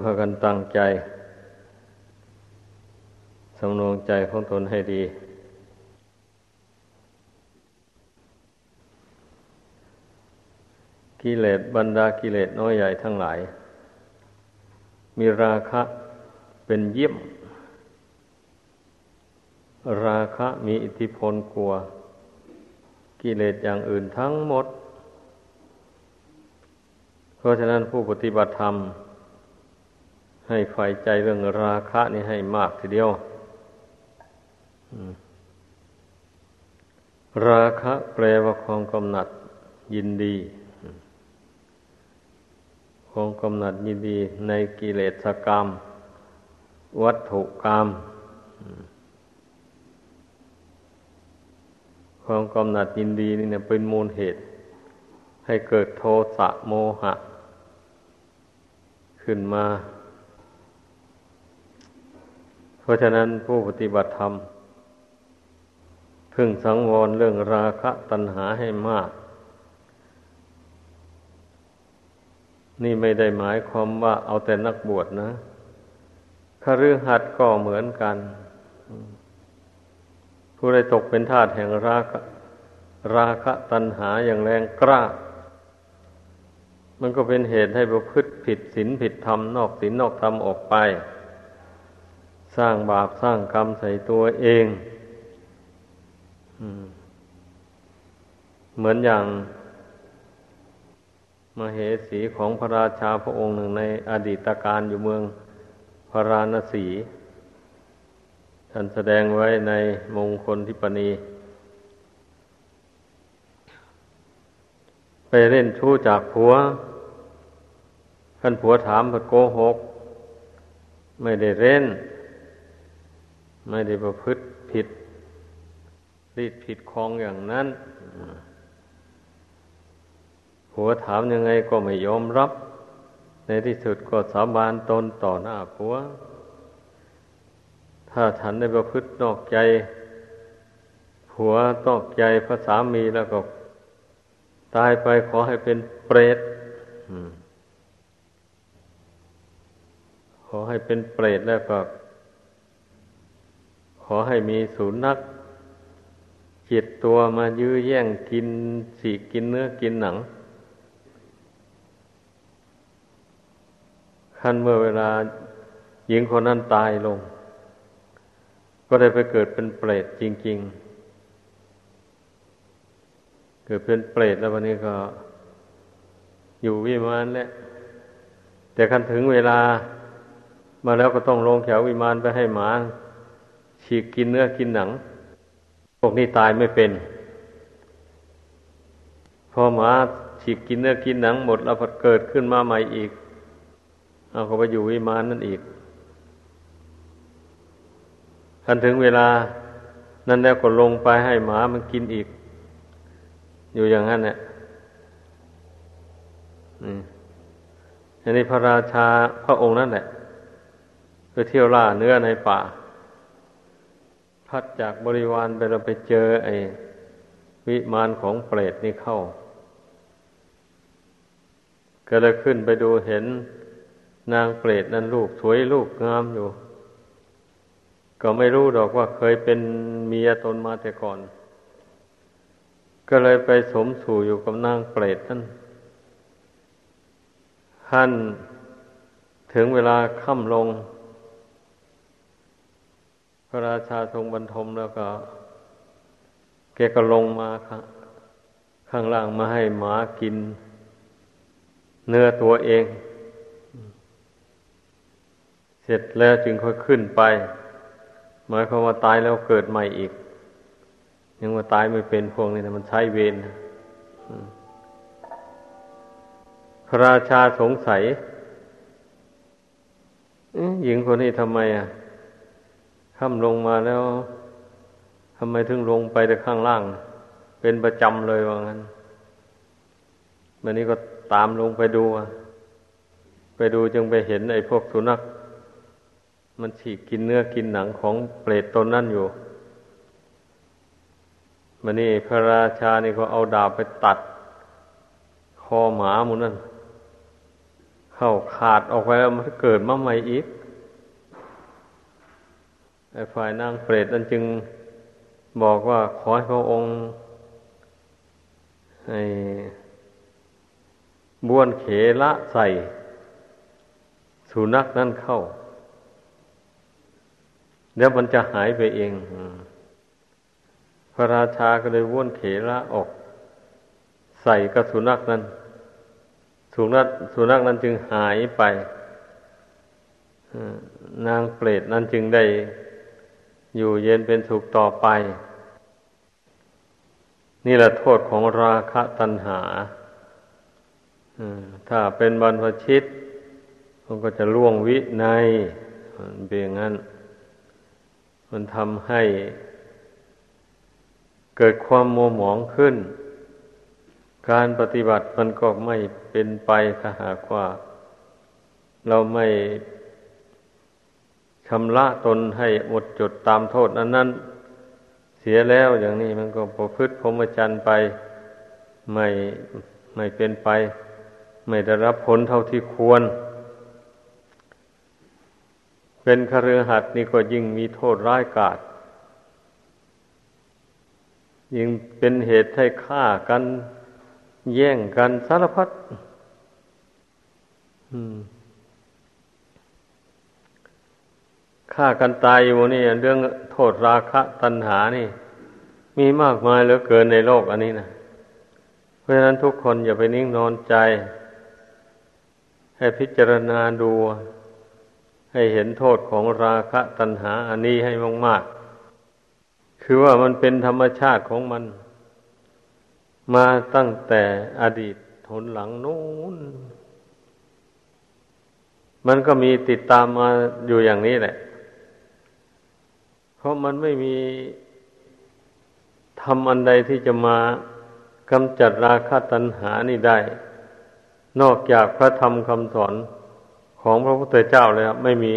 พากันตั้งใจสำนวงใจของตนให้ดี กิเลสบรรดากิเลสน้อยใหญ่ทั้งหลาย มีราคะเป็นเยี่ยม ราคะมีอิทธิพลกลัว กิเลสอย่างอื่นทั้งหมด เพราะฉะนั้นผู้ปฏิบัติธรรม ให้ใฝ่ใจเรื่องราคะนี่ให้มากทีเดียว ราคะแปลว่าความกำหนัดยินดี ความกำหนัดยินดีในกิเลสกรรม วัตถุกรรม ความกำหนัดยินดีนี่เนี่ยเป็นมูลเหตุ ให้เกิดโทสะโมหะ ขึ้นมา เพราะฉะนั้นผู้ปฏิบัติธรรม พึงสังวรเรื่องราคะตัณหาให้มาก นี่ไม่ได้หมายความว่าเอาแต่นักบวชนะคฤหัสถ์ก็เหมือนกัน ผู้ใดตกเป็นทาสแห่งราคะราคะตัณหาอย่างแรงกล้า มันก็เป็นเหตุให้ประพฤติผิดศีลผิดธรรมนอกศีลนอกธรรมออกไป สร้างบาปสร้างกรรมใส่ตัวเองเหมือนอย่างมเหสีของพระราชาพระองค์หนึ่งในอดีตการอยู่เมืองพระราณสีท่านแสดงไว้ในมงคลทิปณีไปเล่นชู้จากผัวท่านผัวถามผัดโกหก ไม่ได้เล่น ไม่ได้ประพฤติผิดรีดผิดคลองอย่างนั้นผัวถามยังไงก็ไม่ยอมรับ ในที่สุดก็สาบานตนต่อหน้าผัว ถ้าฉันได้ประพฤตินอกใจ ผัวนอกใจพระสามีแล้วก็ ตายไปขอให้เป็นเปรตขอให้เป็นเปรตแล้วก็ อให้มีสุนัขจิตตัวมายื้อแย่งกินสีกินเนื้อกินหนังขั้นเมื่อเวลาหญิงคนนั้นตายลง ก็ได้ไปเกิดเป็นเปรตจริง ๆ เกิดเป็นเปรตแล้ววันนี้ก็อยู่วิมานแหละแต่คันถึงเวลามาแล้วก็ต้องลงแถววิมานไปให้หมา ฉีกกินเนื้อกินหนัง พวกนี้ตายไม่เป็น พอหมาฉีกกินเนื้อกินหนังหมดแล้วพอเกิดขึ้นมาใหม่อีก เอาเขาไปอยู่วิมานนั่นอีกทันถึงเวลานั้นแล้วก็ลงไปให้หมามันกินอีก อยู่อย่างนั้นเนี่ยอันนี้พระราชาพระองค์นั่นแหละไปเที่ยวล่าเนื้อในป่า พัดจากบริวารไปเราไปเจอไอ้วิมานของเปรตนี่เข้า ก็เลยขึ้นไปดูเห็นนางเปรตนั้นลูกสวยลูกงามอยู่ ก็ไม่รู้ดอกว่าเคยเป็นเมียตนมาแต่ก่อน ก็เลยไปสมสู่อยู่กับนางเปรตนั่นท่านถึงเวลาค่ำลง พระราชาทรงบรรทมแล้วก็ แกก็ลงมาข้างล่างมาให้หมากิน เนื้อตัวเอง เสร็จแล้วจึงค่อยขึ้นไป หมายความว่าตายแล้วเกิดใหม่อีก ยังว่าตายไม่เป็นพวกนี้นะมันใช้เวรพระราชาสงสัยหญิงคนนี้ทำไมอะ ค่ำลงมาแล้วทำไมถึงลงไปแต่ข้างล่าง เป็นประจำเลยว่างั้นวันนี้ก็ตามลงไปดูไปดูจึงไปเห็นไอ้พวกสุนัขมันฉีกกินเนื้อกินหนังของเปรตตนนั่นอยู่มันนี่พระราชานี่ก็เอาดาบไปตัด คอหมาหมูนั่นเข้าขาดออกไปแล้วมันเกิดมาใหม่อีก ฝ่ายนางเปรตนั้นจึงบอกว่าขอให้พระองค์ให้บ้วนเขละใส่ สุนัขนั่นเข้าแล้วมันจะหายไปเอง พระราชาก็เลยว้วนเขละออก ใส่กับสุนัขนั้น สุนัขสุนัขนั้นจึงหายไปนางเปรตนั้นจึงได้ อยู่เย็นเป็นสุขต่อไป นี่แหละโทษของราคะตัณหาถ้าเป็นบรรพชิต มันก็จะล่วงวิในมันเป็นอย่างนั้น มันทำให้เกิดความโมหมองขึ้น การปฏิบัติมันก็ไม่เป็นไปถ้าหากว่า เราไม่ ชำระตนให้หมดจดตามโทษนั้นนั้นเสียแล้วอย่างนี้มันก็ประพฤติพรหมจรรย์ไปไม่ไม่เป็นไป ไม่ได้รับผลเท่าที่ควร เป็นคฤหัสถ์นี่ก็ยิ่งมีโทษร้ายกาจยิ่งเป็นเหตุให้ฆ่ากัน แย่งกันสารพัดอืม ฆ่ากันตายอยู่นี่เรื่องโทษราคะตัณหานี่ มีมากมายเหลือเกินในโลกอันนี้นะเพราะฉะนั้นทุกคนอย่าไปนิ่งนอนใจ ให้พิจารณาดู ให้เห็นโทษของราคะตัณหา อันนี้ให้มากๆคือว่ามันเป็นธรรมชาติของมัน มาตั้งแต่อดีตทนหลังนู้นมันก็มีติดตามมาอยู่อย่างนี้แหละ เพราะมันไม่มีทำอันใดที่จะมากำจัดราคะตัณหานี่ได้ นอกจากพระธรรมคำสอนของพระพุทธเจ้าเลยครับไม่มี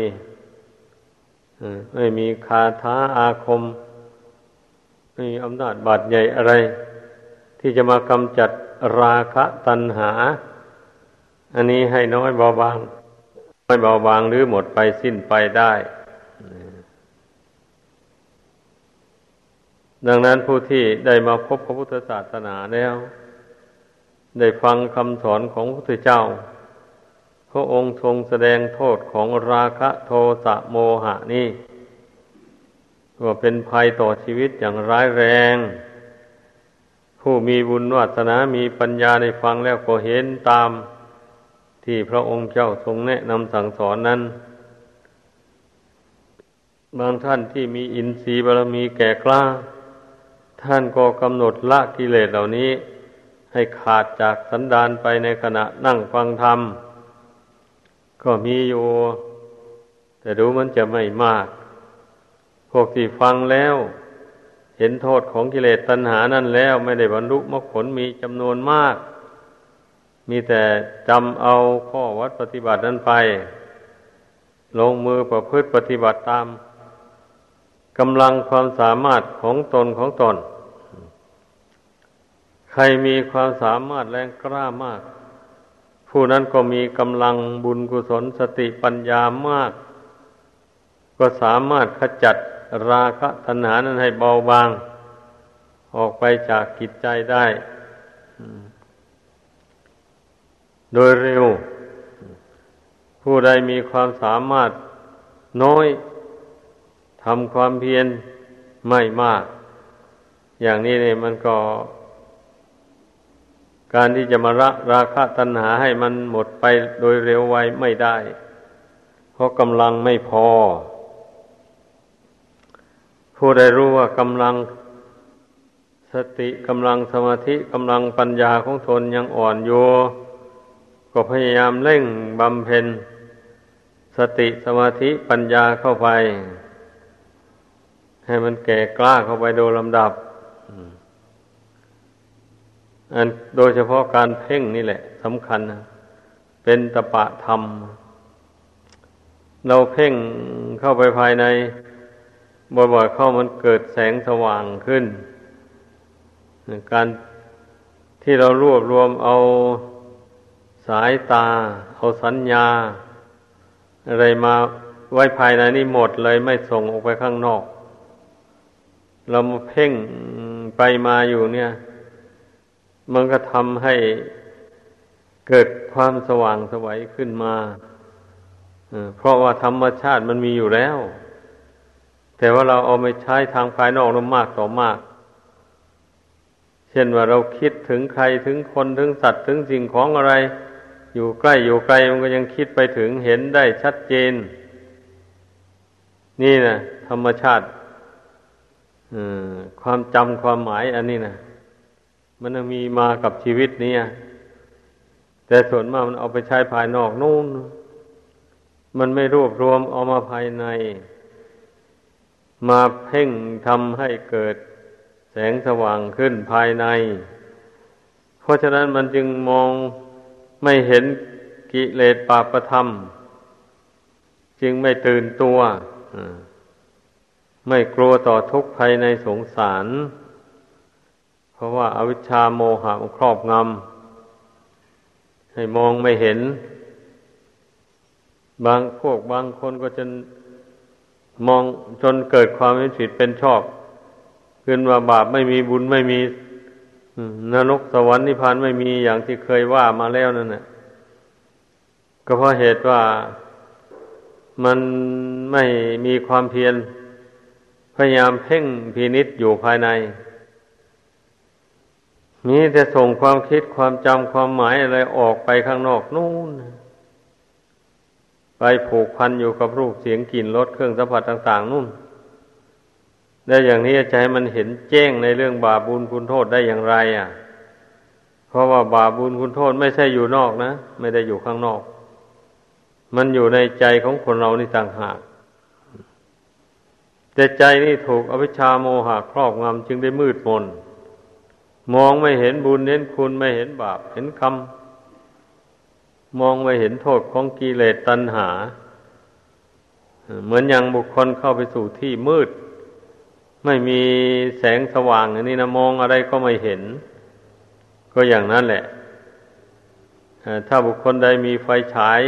ไม่มีคาถาอาคม ไม่มีอำนาจบาดใหญ่อะไร ที่จะมากำจัดราคะตัณหา อันนี้ให้น้อยเบาบาง น้อยเบาบางหรือหมดไปสิ้นไปได้ ดังนั้นผู้ที่ได้มาพบพระพุทธศาสนาแล้ว ได้ฟังคำสอนของพระพุทธเจ้า พระองค์ทรงแสดงโทษของราคะโทสะโมหะนี่ว่าเป็นภัยต่อชีวิตอย่างร้ายแรง ผู้มีบุญวาสนา มีปัญญาในฟังแล้วก็เห็นตาม ที่พระองค์เจ้าทรงแนะนำสั่งสอนนั้น บางท่านที่มีอินทรีย์บารมีแก่กล้า ท่านก็กำหนดละกิเลสเหล่านี้ ให้ขาดจากสันดานไปในขณะนั่งฟังธรรม ก็มีอยู่ แต่ดูมันจะไม่มาก พวกที่ฟังแล้ว เห็นโทษของกิเลสตัณหานั่นแล้วไม่ได้บรรลุมรรคผลมีจำนวนมาก มีแต่จำเอาข้อวัดปฏิบัตินั้นไป ลงมือประพฤติปฏิบัติตามกำลังความสามารถของตนของตน ใครมีความสามารถแรงกล้ามาก ผู้นั้นก็มีกำลังบุญกุศลสติปัญญามาก ก็สามารถขจัดราคะตัณหานั้นให้เบาบาง ออกไปจากกิจใจได้ โดยเร็ว ผู้ใดมีความสามารถน้อยทำความเพียรไม่มาก อย่างนี้เนี่ยมันก็ การที่จะมาละราคะตัณหาให้มันหมดไปโดยเร็วไวไม่ได้ เพราะกำลังไม่พอ ผู้ใดรู้ว่ากำลังสติกำลังสมาธิกำลังปัญญาของตนยังอ่อนอยู่ก็พยายามเร่งบำเพ็ญ สติสมาธิปัญญาเข้าไป ให้มันแก่กล้าเข้าไปโดยลำดับอัน โดยเฉพาะการเพ่งนี่แหละสำคัญนะเป็นตปะธรรม เราเพ่งเข้าไปภายใน บ่อยๆเข้ามันเกิดแสงสว่างขึ้น การที่เรารวบรวมเอาสายตา เอาสัญญา อะไรมาไว้ภายในนี่หมดเลยไม่ส่งออกไปข้างนอก เรามาเพ่งไปมาอยู่เนี่ย มันก็ทำให้เกิดความสว่างสวัยขึ้นมาเพราะว่าธรรมชาติมันมีอยู่แล้ว แต่ว่าเราเอาไปใช้ทางภายนอกนั้นมากต่อมาก เช่นว่าเราคิดถึงใครถึงคนถึงสัตว์ถึงสิ่งของอะไร อยู่ใกล้อยู่ไกลมันก็ยังคิดไปถึงเห็นได้ชัดเจน นี่นะธรรมชาติความจำความหมายอันนี้นะ มันมีมากับชีวิตนี้แต่ส่วนมากมันเอาไปใช้ภายนอกนู่น มันไม่รวบรวมเอามาภายใน มาเพ่งทำให้เกิดแสงสว่างขึ้นภายใน เพราะฉะนั้นมันจึงมองไม่เห็นกิเลสปาประธรรม จึงไม่ตื่นตัว ไม่กลัวต่อทุกข์ภายในสงสาร ราะว่าอาวิชชาโมหะมครอบงำให้มองไม่เห็น บางพวกบางคนก็จะมองจนเกิดความเป็นผิดเป็นชอบขึ้นว่าบาปไม่มีบุญไม่มีนรกสวรรค์นิพพานไม่มีอย่างที่เคยว่ามาแล้วนั่นแหละก็เพราะเหตุว่ามันไม่มีความเพียรพยายามเพ่งพินิษอยู่ภายใน มีแต่ส่งความคิดความจำความหมายอะไรออกไปข้างนอกนู่น ไปผูกพันอยู่กับรูปเสียงกลิ่นรสเครื่องสัมผัสต่าง ๆนู่น ได้อย่างนี้จะให้มันเห็นแจ้งในเรื่องบาปบุญคุณโทษได้อย่างไรอะ เพราะว่าบาปบุญคุณโทษไม่ใช่อยู่นอกนะ ไม่ได้อยู่ข้างนอก มันอยู่ในใจของคนเรานี่ต่างหากแต่ใจนี่ถูกอวิชชาโมหะครอบงำจึงได้มืดมน มองไม่เห็นบุญเห็นคุณไม่เห็นบาปเห็นคำมองไม่เห็นโทษของกิเลสตัณหา เหมือนอย่างบุคคลเข้าไปสู่ที่มืด ไม่มีแสงสว่างอันนี้นะมองอะไรก็ไม่เห็น ก็อย่างนั้นแหละถ้าบุคคลใดมีไฟฉาย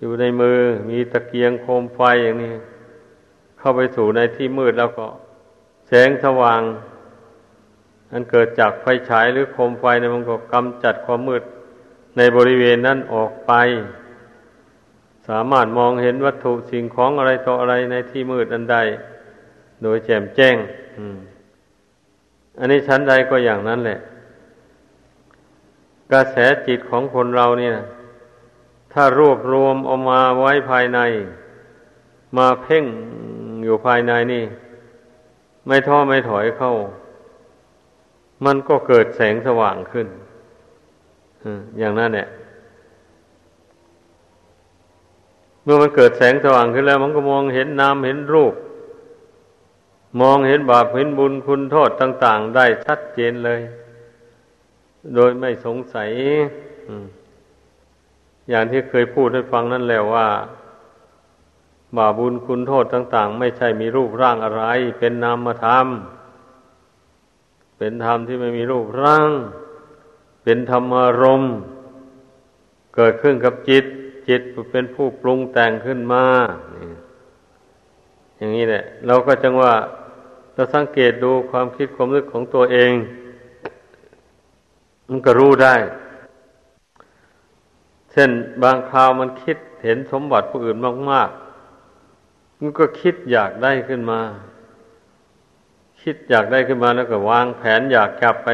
อยู่ในมือมีตะเกียงโคมไฟอย่างนี้ เข้าไปสู่ในที่มืดแล้วก็ แสงสว่าง อันเกิดจากไฟฉายหรือโคมไฟเนี่ยมันก็กำจัดความมืดในบริเวณนั้นออกไป สามารถมองเห็นวัตถุสิ่งของอะไรต่ออะไรในที่มืดอันใด โดยแจ่มแจ้งอันนี้ชั้นใดก็อย่างนั้นแหละ กระแสจิตของคนเราเนี่ย ถ้ารวบรวมออกมาไว้ภายใน มาเพ่งอยู่ภายในนี่ ไม่ท้อไม่ถอยเข้า มันก็เกิดแสงสว่างขึ้นอย่างนั้นเนี่ยเมื่อมันเกิดแสงสว่างขึ้นแล้ว มันก็มองเห็นนามเห็นรูป มองเห็นบาปเห็นบุญคุณโทษต่าง ๆ ได้ชัดเจนเลย โดยไม่สงสัยอย่างที่เคยพูดให้ฟังนั่นแล้วว่า บาปบุญคุณโทษต่าง ๆ ไม่ใช่มีรูปร่างอะไร เป็นนามธรรม เป็นธรรมที่ไม่มีรูปร่าง เป็นธรรมารมณ์เกิดขึ้นกับจิต จิตเป็นผู้ปรุงแต่งขึ้นมาอย่างนี้แหละ เราก็จังว่าเราสังเกตดูความคิดความนึกของตัวเอง มันก็รู้ได้ เช่นบางคราวมันคิดเห็นสมบัติผู้อื่นมากๆมันก็คิดอยากได้ขึ้นมา คิดอยากได้ขึ้นมาแล้วก็วางแผนอยากกลับไป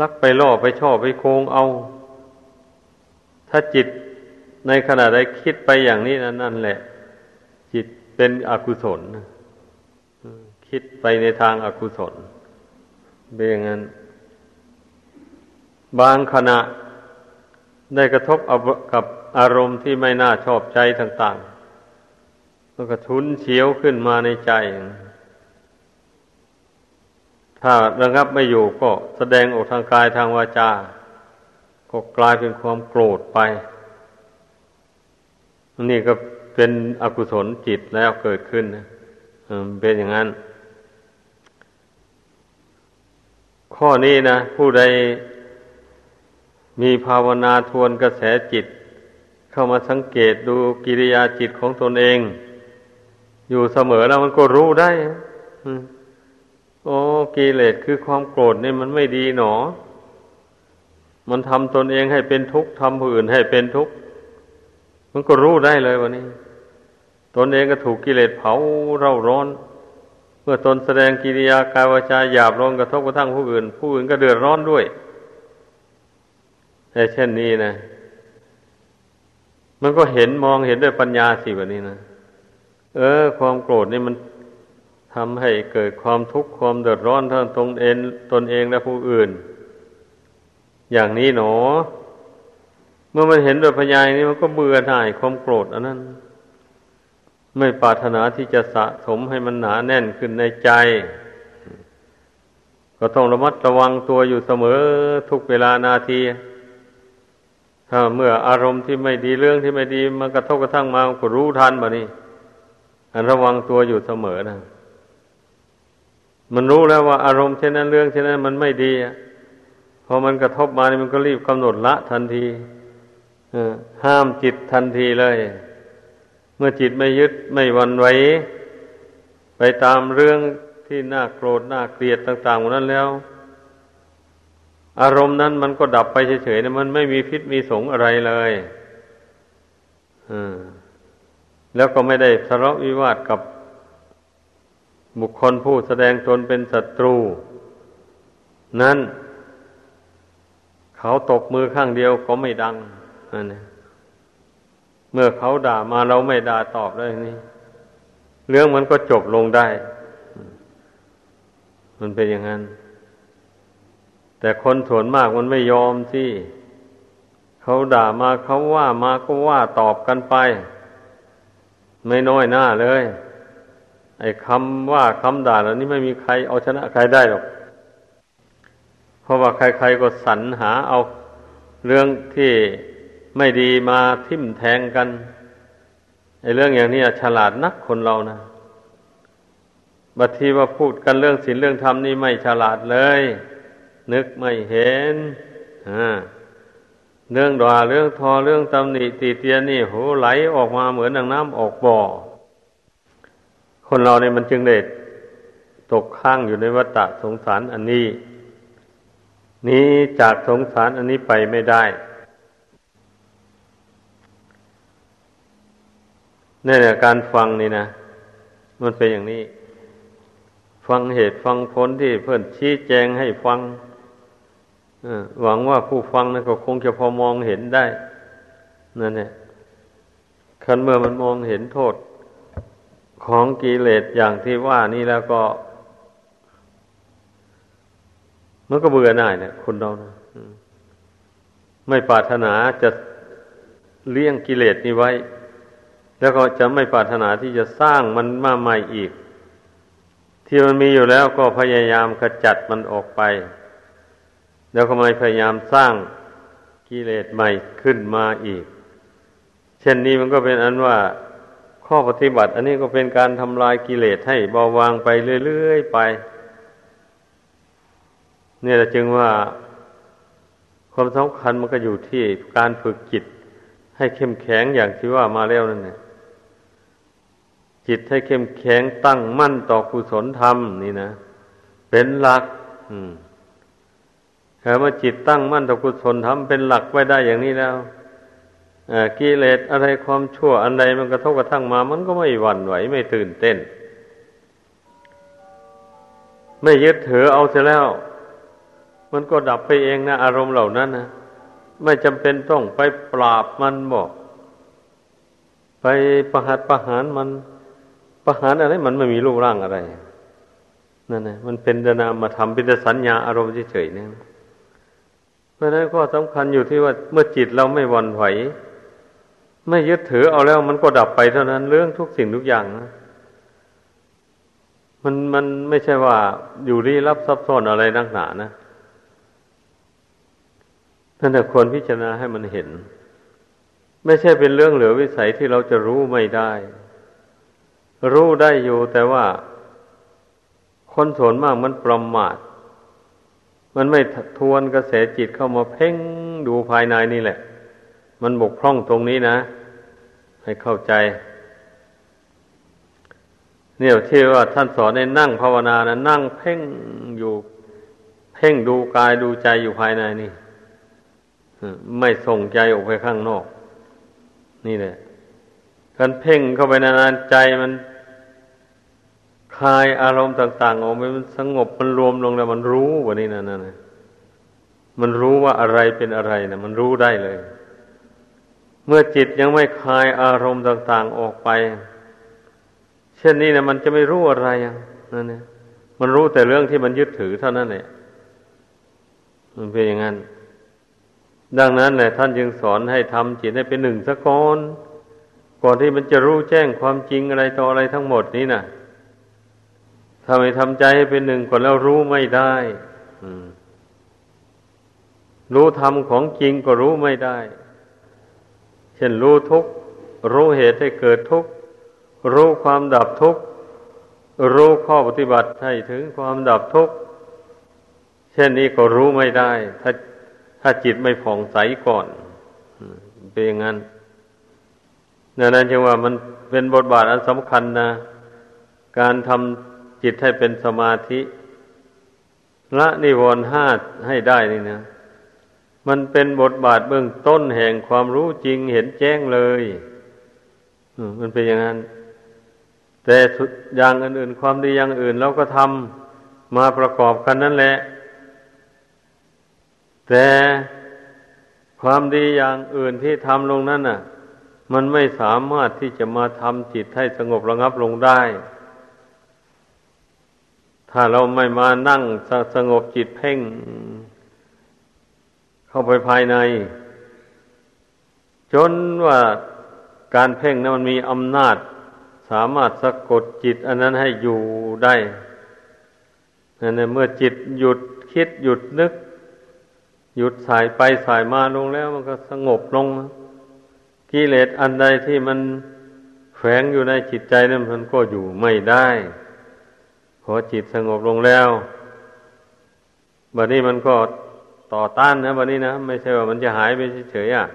ลักไปล่อไปชอบไปโคงเอา ถ้าจิตในขณะใดคิดไปอย่างนี้นั่นนั่นแหละ จิตเป็นอกุศลคิดไปในทางอากุศลเป็นอย่างนั้น บางขณะได้กระทบกับอารมณ์ที่ไม่น่าชอบใจต่างๆแล้วก็ทุนเฉียวขึ้นมาในใจ ถ้าระงับไม่อยู่ก็แสดงออกทางกายทางวาจาก็กลายเป็นความโกรธไป นี่ก็เป็นอกุศลจิตแล้วเกิดขึ้นนะเป็นอย่างนั้น ข้อนี้นะ ผู้ใดมีภาวนาทวนกระแสจิต เข้ามาสังเกตดูกิริยาจิตของตนเอง อยู่เสมอแล้วมันก็รู้ได้ โอ้กิเลสคือความโกรธนี่มันไม่ดีหนอ มันทำตนเองให้เป็นทุกข์ทำผู้อื่นให้เป็นทุกข์ มันก็รู้ได้เลยวันนี้ ตนเองก็ถูกกิเลสเผาเร่าร้อน เมื่อตนแสดงกิริยากายวาจาหยาบลงกระทบกระทั่งผู้อื่น ผู้อื่นก็เดือดร้อนด้วยแต่เช่นนี้นะมันก็เห็นมองเห็นด้วยปัญญาสิแบบนี้นะเออ ความโกรธนี่มัน ทำให้เกิดความทุกข์ความเดือดร้อนทั้งตนเองตนเองและผู้อื่น อย่างนี้หนอ เมื่อมันเห็นโดยพยายนี่มันก็เบื่อหน่ายความโกรธอันนั้น ไม่ปรารถนาที่จะสะสมให้มันหนาแน่นขึ้นในใจ ก็ต้องระมัดระวังตัวอยู่เสมอทุกเวลานาทีถ้าเมื่ออารมณ์ที่ไม่ดีเรื่องที่ไม่ดีมันกระทบกระทั่งมาก็รู้ทันบ่นี้อันระวังตัวอยู่เสมอนะ มันรู้แล้วว่าอารมณ์เช่นนั้นเรื่องเช่นนั้นมันไม่ดีพอมันกระทบมานี่มันก็รีบกำหนดละทันทีห้ามจิตทันทีเลย เมื่อจิตไม่ยึดไม่วันไหวไปตามเรื่องที่น่าโกรธน่าเกลียดต่างๆนั้นแล้ว อารมณ์นั้นมันก็ดับไปเฉยๆนะมันไม่มีพิษมีสงอะไรเลยแล้วก็ไม่ได้ทะเลาะวิวาทกับ บุคคลผู้แสดงตนเป็นศัตรู นั้น เขาตบมือข้างเดียวก็ไม่ดังนั่นเมื่อเขาด่ามาเราไม่ด่าตอบเลยนี่ เรื่องมันก็จบลงได้ มันเป็นอย่างนั้น แต่คนส่วนมากมันไม่ยอมสิเขาด่ามาเขาว่ามาก็ว่าตอบกันไป ไม่น้อยหน้าเลย ไอ้คำว่าคำด่าเหล่านี้ไม่มีใครเอาชนะใครได้หรอก เพราะว่าใครๆก็สรรหาเอาเรื่องที่ไม่ดีมาทิ่มแทงกันไอ้เรื่องอย่างนี้ฉลาดนักคนเรานะบัดทีว่าพูดกันเรื่องศีลเรื่องธรรมนี่ไม่ฉลาดเลย นึกไม่เห็นเรื่องด่าเรื่องทอเรื่องตำหนิตีเตียนนี่โหไหลออกมาเหมือนดังน้ำออกบ่อ คนเราเนี่ยมันจึงเด็ดตกข้างอยู่ในวัฏสงสารอันนี้ นี้จากสงสารอันนี้ไปไม่ได้นี่แหละการฟังนี่นะ มันเป็นอย่างนี้ ฟังเหตุฟังผลที่เพื่อนชี้แจงให้ฟังหวังว่าผู้ฟังนั้นก็คงจะพอมองเห็นได้นั่นแหละคันเมื่อมันมองเห็นโทษ ของกิเลสอย่างที่ว่านี่แล้วก็ มันก็เบื่อหน่ายเนี่ยคนเรานะไม่ปรารถนาจะเลี้ยงกิเลสนี้ไว้ แล้วก็จะไม่ปรารถนาที่จะสร้างมันมาใหม่อีก ที่มันมีอยู่แล้วก็พยายามขจัดมันออกไป แล้วก็ไม่พยายามสร้างกิเลสใหม่ขึ้นมาอีก เช่นนี้มันก็เป็นอันว่า ข้อปฏิบัติ อันนี้ก็เป็นการทำลายกิเลสให้เบาบางไปเรื่อยๆไป เนี่ยจึงว่าความสำคัญมันก็อยู่ที่การฝึกจิต ให้เข้มแข็งอย่างที่ว่ามาแล้วนั่นเนี่ยจิตให้เข้มแข็งตั้งมั่นต่อกุศลธรรมนี่นะเป็นหลัก อืมถ้ามาจิตตั้งมั่นต่อกุศลทำเป็นหลักไว้ได้อย่างนี้แล้ว กิเลสอะไรความชั่วอันใดมันกระทบกระทั่งมา มันก็ไม่หวั่นไหวไม่ตื่นเต้น ไม่ยึดถือเอาเสียแล้ว มันก็ดับไปเองนะ อารมณ์เหล่านั้นนะไม่จำเป็นต้องไปปราบมันบอกไปประหัตประหารมัน ประหารอะไรมันไม่มีรูปร่างอะไรนั่นนะมันเป็นนามมาทำเป็นสัญญาอารมณ์เฉยๆเนี่ยเพราะนั้นก็สำคัญอยู่ที่ว่าเมื่อจิตเราไม่วันไหว ไม่ยึดถือเอาแล้วมันก็ดับไปเท่านั้นเรื่องทุกสิ่งทุกอย่างนะมันมันไม่ใช่ว่าอยู่รีรับซับซ้อนอะไรนักหนานะนั่นแต่ควรพิจารณาให้มันเห็น ไม่ใช่เป็นเรื่องเหลือวิสัยที่เราจะรู้ไม่ได้ รู้ได้อยู่แต่ว่า คนส่วนมากมันประมาท มันไม่ทวนกระแสจิตเข้ามาเพ่งดูภายในนี่แหละ มันบกพร่องตรงนี้นะ ให้เข้าใจ เนี่ยที่ว่าท่านสอนในนั่งภาวนานะนั่งเพ่งอยู่ เพ่งดูกายดูใจอยู่ภายในนี่ไม่ส่งใจออกไปข้างนอก นี่แหละการเพ่งเข้าไปนานๆใจมันคลายอารมณ์ต่าง ๆ ออกไปมันสงบมันรวมลงแล้วมันรู้ว่านี่นะนั่นมันรู้ว่าอะไรเป็นอะไรนะมันรู้ได้เลย เมื่อจิตยังไม่คลายอารมณ์ต่าง ๆออกไป เช่นนี้นะมันจะไม่รู้อะไรนั่นเนี่ยมันรู้แต่เรื่องที่มันยึดถือเท่านั้นแหละมันเป็นอย่างนั้น ดังนั้นแหละท่านจึงสอนให้ทำจิตให้เป็นหนึ่งสะก่อนก่อนที่มันจะรู้แจ้งความจริงอะไรต่ออะไรทั้งหมดนี้นะ่ะถ้าไม่ทำใจให้เป็นหนึ่งก่อนแล้วรู้ไม่ได้รู้ธรรมของจริงก็รู้ไม่ได้ ช่นรู้ทุกข์รู้เหตุให้เกิดทุกข์รู้ความดับทุกข์รู้ข้อปฏิบัติให้ถึงความดับทุกข์เช่นนี้ก็รู้ไม่ได้ ถ้าถ้าจิตไม่ผ่องใสก่อนเป็นอย่างนั้นดังนั้นจึงว่ามันเป็นบทบาทอันสำคัญนะ การทำจิตให้เป็นสมาธิ ละนิวรณ์ห้าให้ได้นี่นะ มันเป็นบทบาทเบื้องต้นแห่งความรู้จริงเห็นแจ้งเลยมันเป็นอย่างนั้น แต่อย่างอื่นๆ ความดีอย่างอื่นเราก็ทำมาประกอบกันนั่นแหละ แต่ความดีอย่างอื่นที่ทำลงนั้นน่ะ มันไม่สามารถที่จะมาทำจิตให้สงบระงับลงได้ ถ้าเราไม่มานั่งสสงบจิตเพ่ง เข้าไปภายใน จนว่าการเพ่งนั้นมันมีอำนาจ สามารถสะกดจิต อันนั้นให้อยู่ได้นั่นเมื่อจิตหยุดคิดหยุดนึก หยุดสายไปสายมาลงแล้ว มันก็สงบลงกิเลสอันใดที่มันแฝงอยู่ในจิตใจนั้นมันก็อยู่ไม่ได้พอจิตสงบลงแล้วบัดนี้มันก็ ต่อต้านนะบัดนี้นะไม่ใช่ว่ามันจะหายไปเฉยๆอะ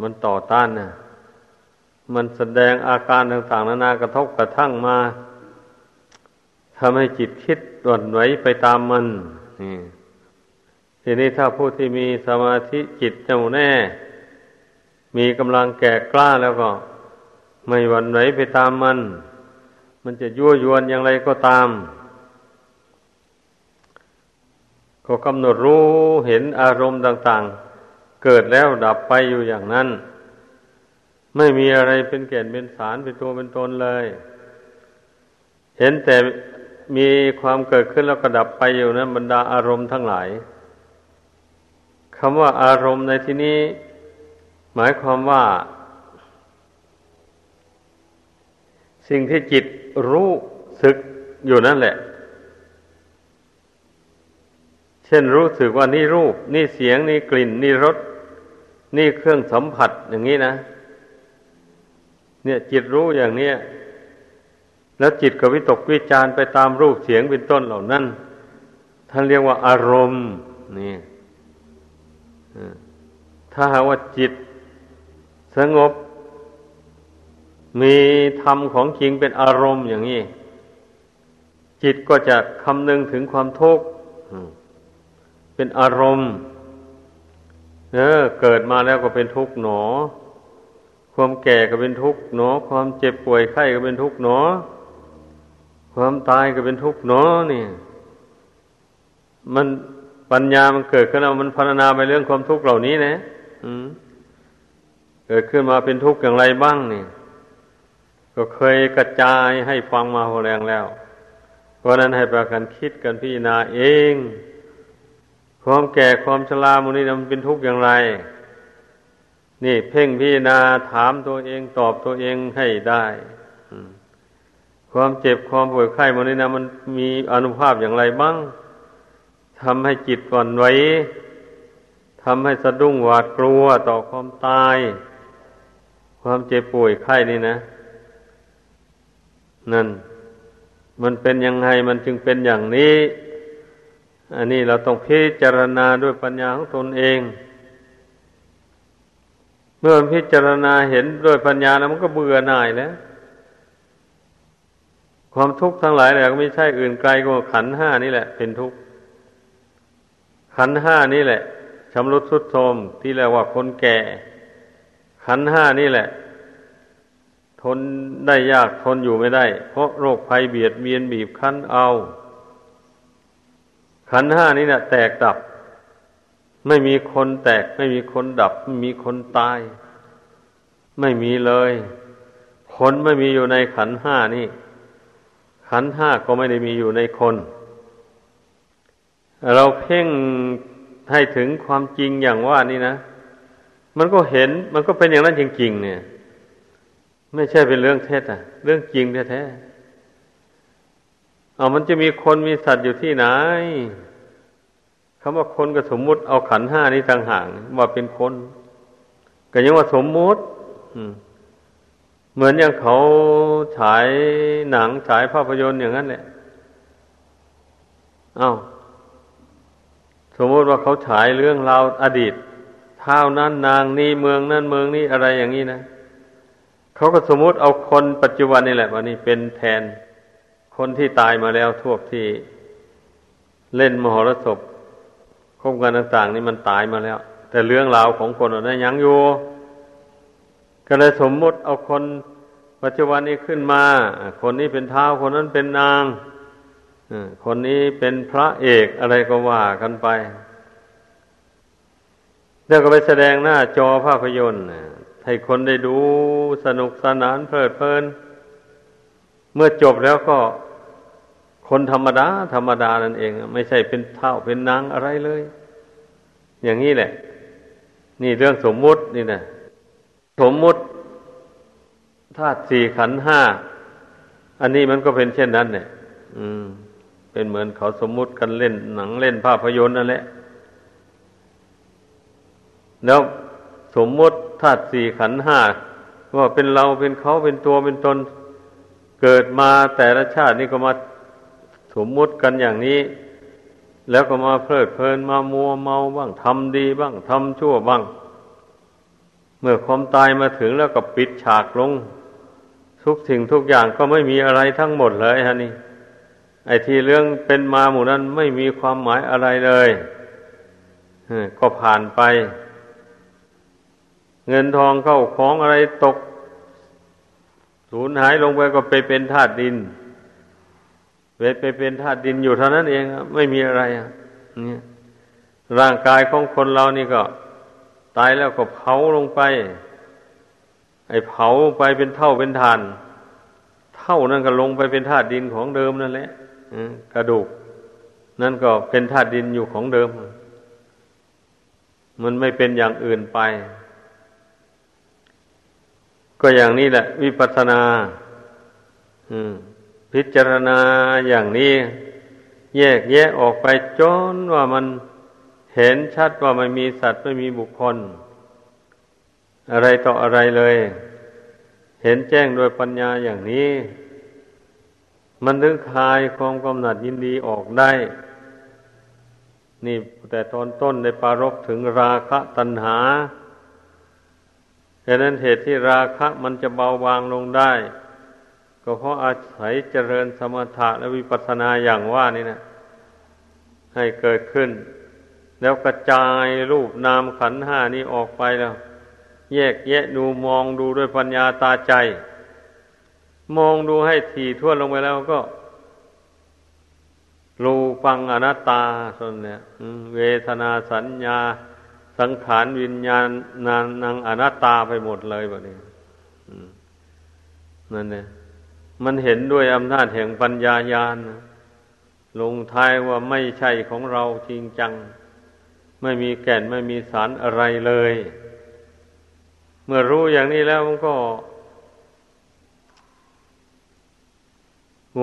มันต่อต้านนะมันแสดงอาการต่างๆนานากระทบกระทั่งมาทำให้จิตคิดด่วนไหวไปตามมันทีนี้ถ้าผู้ที่มีสมาธิจิตแน่วแน่ มีกำลังแก่กล้าแล้วก็ ไม่หวั่นไหวไปตามมัน มันจะยั่วยวนอย่างไรก็ตาม ก็กำหนดรู้เห็นอารมณ์ต่าง ๆ เกิดแล้วดับไปอยู่อย่างนั้น ไม่มีอะไรเป็นแก่นเป็นสารเป็นตัวเป็นตนเลย เห็นแต่มีความเกิดขึ้นแล้วก็ดับไปอยู่นั้นบรรดาอารมณ์ทั้งหลายคำว่าอารมณ์ในที่นี้ หมายความว่า สิ่งที่จิตรู้สึกอยู่นั่นแหละ เช่นรู้สึกว่านี่รูป นี่เสียง นี่กลิ่น นี่รส นี่เครื่องสัมผัสอย่างนี้นะ เนี่ยจิตรู้อย่างเนี้ยแล้วจิตก็วิตกวิจารไปตามรูปเสียงเป็นต้นเหล่านั้นท่านเรียกว่าอารมณ์ นี่ถ้าหากว่าจิตสงบ มีธรรมของจริงเป็นอารมณ์อย่างนี้ จิตก็จะคำนึงถึงความทุกข์ เป็นอารมณ์ เออ เกิดมาแล้วก็เป็นทุกข์หนอ ความแก่ก็เป็นทุกข์หนอ ความเจ็บป่วยไข้ก็เป็นทุกข์หนอ ความตายก็เป็นทุกข์หนอนี่มันปัญญามันเกิดขึ้นแล้วมันพรรณนาไปเรื่องความทุกข์เหล่านี้นะเกิดขึ้นมาเป็นทุกข์อย่างไรบ้างนี่ก็เคยกระจายให้ฟังมาโหแรงแล้ว เพราะนั้นให้ประกันคิดกันพี่นาเอง ความแก่ความชรามุนี้มันเป็นทุกข์อย่างไร นี่เพ่งพี่นาถามตัวเองตอบตัวเองให้ได้ความเจ็บความป่วยไข้มุนี้นะมันมีอนุภาพอย่างไรบ้างทำให้จิตก่อนไว้ทำให้สะดุ้งหวาดกลัวต่อความตาย ความเจ็บป่วยไข้นี่นะ นั่น มันเป็นยังไงมันจึงเป็นอย่างนี้ อันนี้เราต้องพิจารณาด้วยปัญญาของตนเอง เมื่อพิจารณาเห็นด้วยปัญญาแล้วมันก็เบื่อหน่ายแล้ว ความทุกข์ทั้งหลายแหละก็ไม่ใช่อื่นไกลกว่าขันห้านี่แหละ เป็นทุกข์ขันห้านี่แหละชำรุดสุดโทรมที่เรียกว่าคนแก่ ขันห้านี่แหละ ทนได้ยากทนอยู่ไม่ได้ เพราะโรคภัยเบียดเบียนบีบคั้นเอา ขันห้านี้เนะ่ยแตกดับ ไม่มีคนแตก ไม่มีคนดับ ไม่มีคนตาย ไม่มีเลย คนไม่มีอยู่ในขันห้านี่ ขันห้าก็ไม่ได้มีอยู่ในคน เราเพ่งให้ถึงความจริงอย่างว่านี่นะ มันก็เห็นมันก็เป็นอย่างนั้นจริงๆเนี่ย ไม่ใช่เป็นเรื่องเท็จอะ เรื่องจริงแท้ๆ เอามันจะมีคนมีสัตว์อยู่ที่ไหนคำว่าคนก็สมมุติเอาขันห้านี้ต่างหากว่าเป็นคนก็ยังว่าสมมุติเหมือนอย่างเขาฉายหนังฉายภาพยนตร์อย่างนั้นแหละเอา้าสมมติว่าเขาฉายเรื่องราวอดีตเท่านั้นนางนี้เมืองนั้นเมืองนี้อะไรอย่างนี้นะเขาก็สมมติเอาคนปัจจุบันนี่แหละวันนี้เป็นแทน คนที่ตายมาแล้วทั่วที่เล่นมหรสพคบกันต่างๆนี่มันตายมาแล้ว แต่เรื่องราวของคนนั้นยังอยู่ก็เลยสมมติเอาคนปัจจุบันนี้ขึ้นมา คนนี้เป็นเท้าคนนั้นเป็นนางคนนี้เป็นพระเอกอะไรก็ว่ากันไปแล้วก็ไปแสดงหน้าจอภาพยนตร์ให้คนได้ดูสนุกสนานเพลิดเพลิน เมื่อจบแล้วก็ คนธรรมดา ธรรมดานั่นเอง ไม่ใช่เป็นเท่าเป็นนางอะไรเลย อย่างนี้แหละ นี่เรื่องสมมุตินี่นะสมมุติธาตุสี่ขันห้าอันนี้มันก็เป็นเช่นนั้นเนี่ยอืม เป็นเหมือนเขาสมมุติกันเล่นหนังเล่นภาพยนตร์นั่นแหละ แล้วสมมุติธาตุสี่ขันห้าว่าเป็นเราเป็นเขาเป็นตัวเป็นตน เกิดมาแต่ละชาตินี่ก็มา สมมุติกันอย่างนี้ แล้วก็มาเพลิดเพลินมามัวเมาบ้างทำดีบ้างทำชั่วบ้าง เมื่อความตายมาถึงแล้วก็ปิดฉากลง ทุกสิ่งทุกอย่างก็ไม่มีอะไรทั้งหมดเลยฮะนี่ไอ้ที่เรื่องเป็นมาหมู่นั้นไม่มีความหมายอะไรเลยก็ผ่านไป เงินทองเข้าของอะไรตก สูญหายลงไปก็ไปเป็นธาตุดิน ไปเป็นธาตุดินอยู่เท่านั้นเองไม่มีอะไรอะเนี่ยร่างกายของคนเรานี่ก็ ตายแล้วก็เผาลงไป ไอ้เผาไปเป็นเท่าเป็นฐาน เท่านั้นก็ลงไปเป็นธาตุดินของเดิมนั่นแหละกระดูก นั่นก็เป็นธาตุดินอยู่ของเดิม มันไม่เป็นอย่างอื่นไป ก็อย่างนี้แหละ วิปัสสนา อืม พิจารณาอย่างนี้ แยกแยะออกไปจนว่ามันเห็นชัดว่าไม่มีสัตว์ไม่มีบุคคล อะไรต่ออะไรเลย เห็นแจ้งโดยปัญญาอย่างนี้ มันถึงคลายความกำหนัดยินดีออกได้ นี่แต่ตอนต้นในปารบถึงราคะตัณหาดังนั้นเหตุที่ราคะมันจะเบาบางลงได้ ก็เพราะอาศัยเจริญสมถะและวิปัสสนาอย่างว่านี่นะให้เกิดขึ้น แล้วกระจายรูปนามขันห้านี้ออกไปแล้ว แยกแยะดูมองดูด้วยปัญญาตาใจ มองดูให้ถี่ทั่วลงไปแล้วก็รูปังอนัตตาส่วนเนี่ยเวทนาสัญญา สังขารวิญญาณนานนางอนัตตาไปหมดเลยแบบนี้นั่นเนี่ย มันเห็นด้วยอำนาจแห่งปัญญาญาณลงท้ายว่าไม่ใช่ของเราจริงจัง ไม่มีแก่นไม่มีสารอะไรเลย เมื่อรู้อย่างนี้แล้วมันก็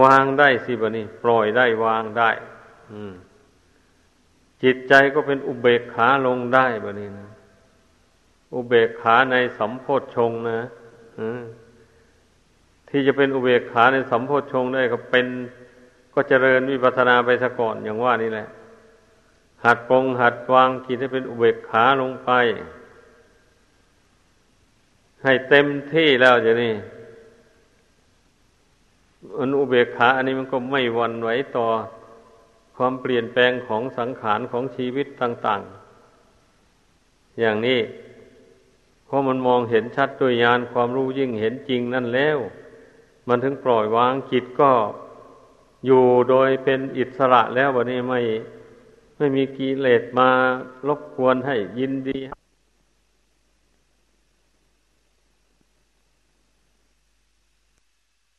วางได้สิบะนี่ปล่อยได้วางได้จิตใจก็เป็นอุเบกขาลงได้บะนี่นะ อุเบกขาในสัมโพชฌงนะอืม ที่จะเป็นอุเบกขาในสัมโพชฌงได้ก็เป็นก็เจริญวิปัสนาไปซะก่อนอย่างว่านี่แหละ หัดปรงหัดวางจิตให้เป็นอุเบกขาลงไป ให้เต็มที่แล้วจะนี่อันอุเบกขาอันนี้มันก็ไม่วันไหวต่อความเปลี่ยนแปลงของสังขารของชีวิตต่าง ๆ อย่างนี้เพราะมันมองเห็นชัดด้วยญาณความรู้ยิ่งเห็นจริงนั่นแล้ว มันถึงปล่อยวางจิตก็อยู่โดยเป็นอิสระแล้ววันนี้ไม่ไม่มีกิเลสมารบกวนให้ยินดี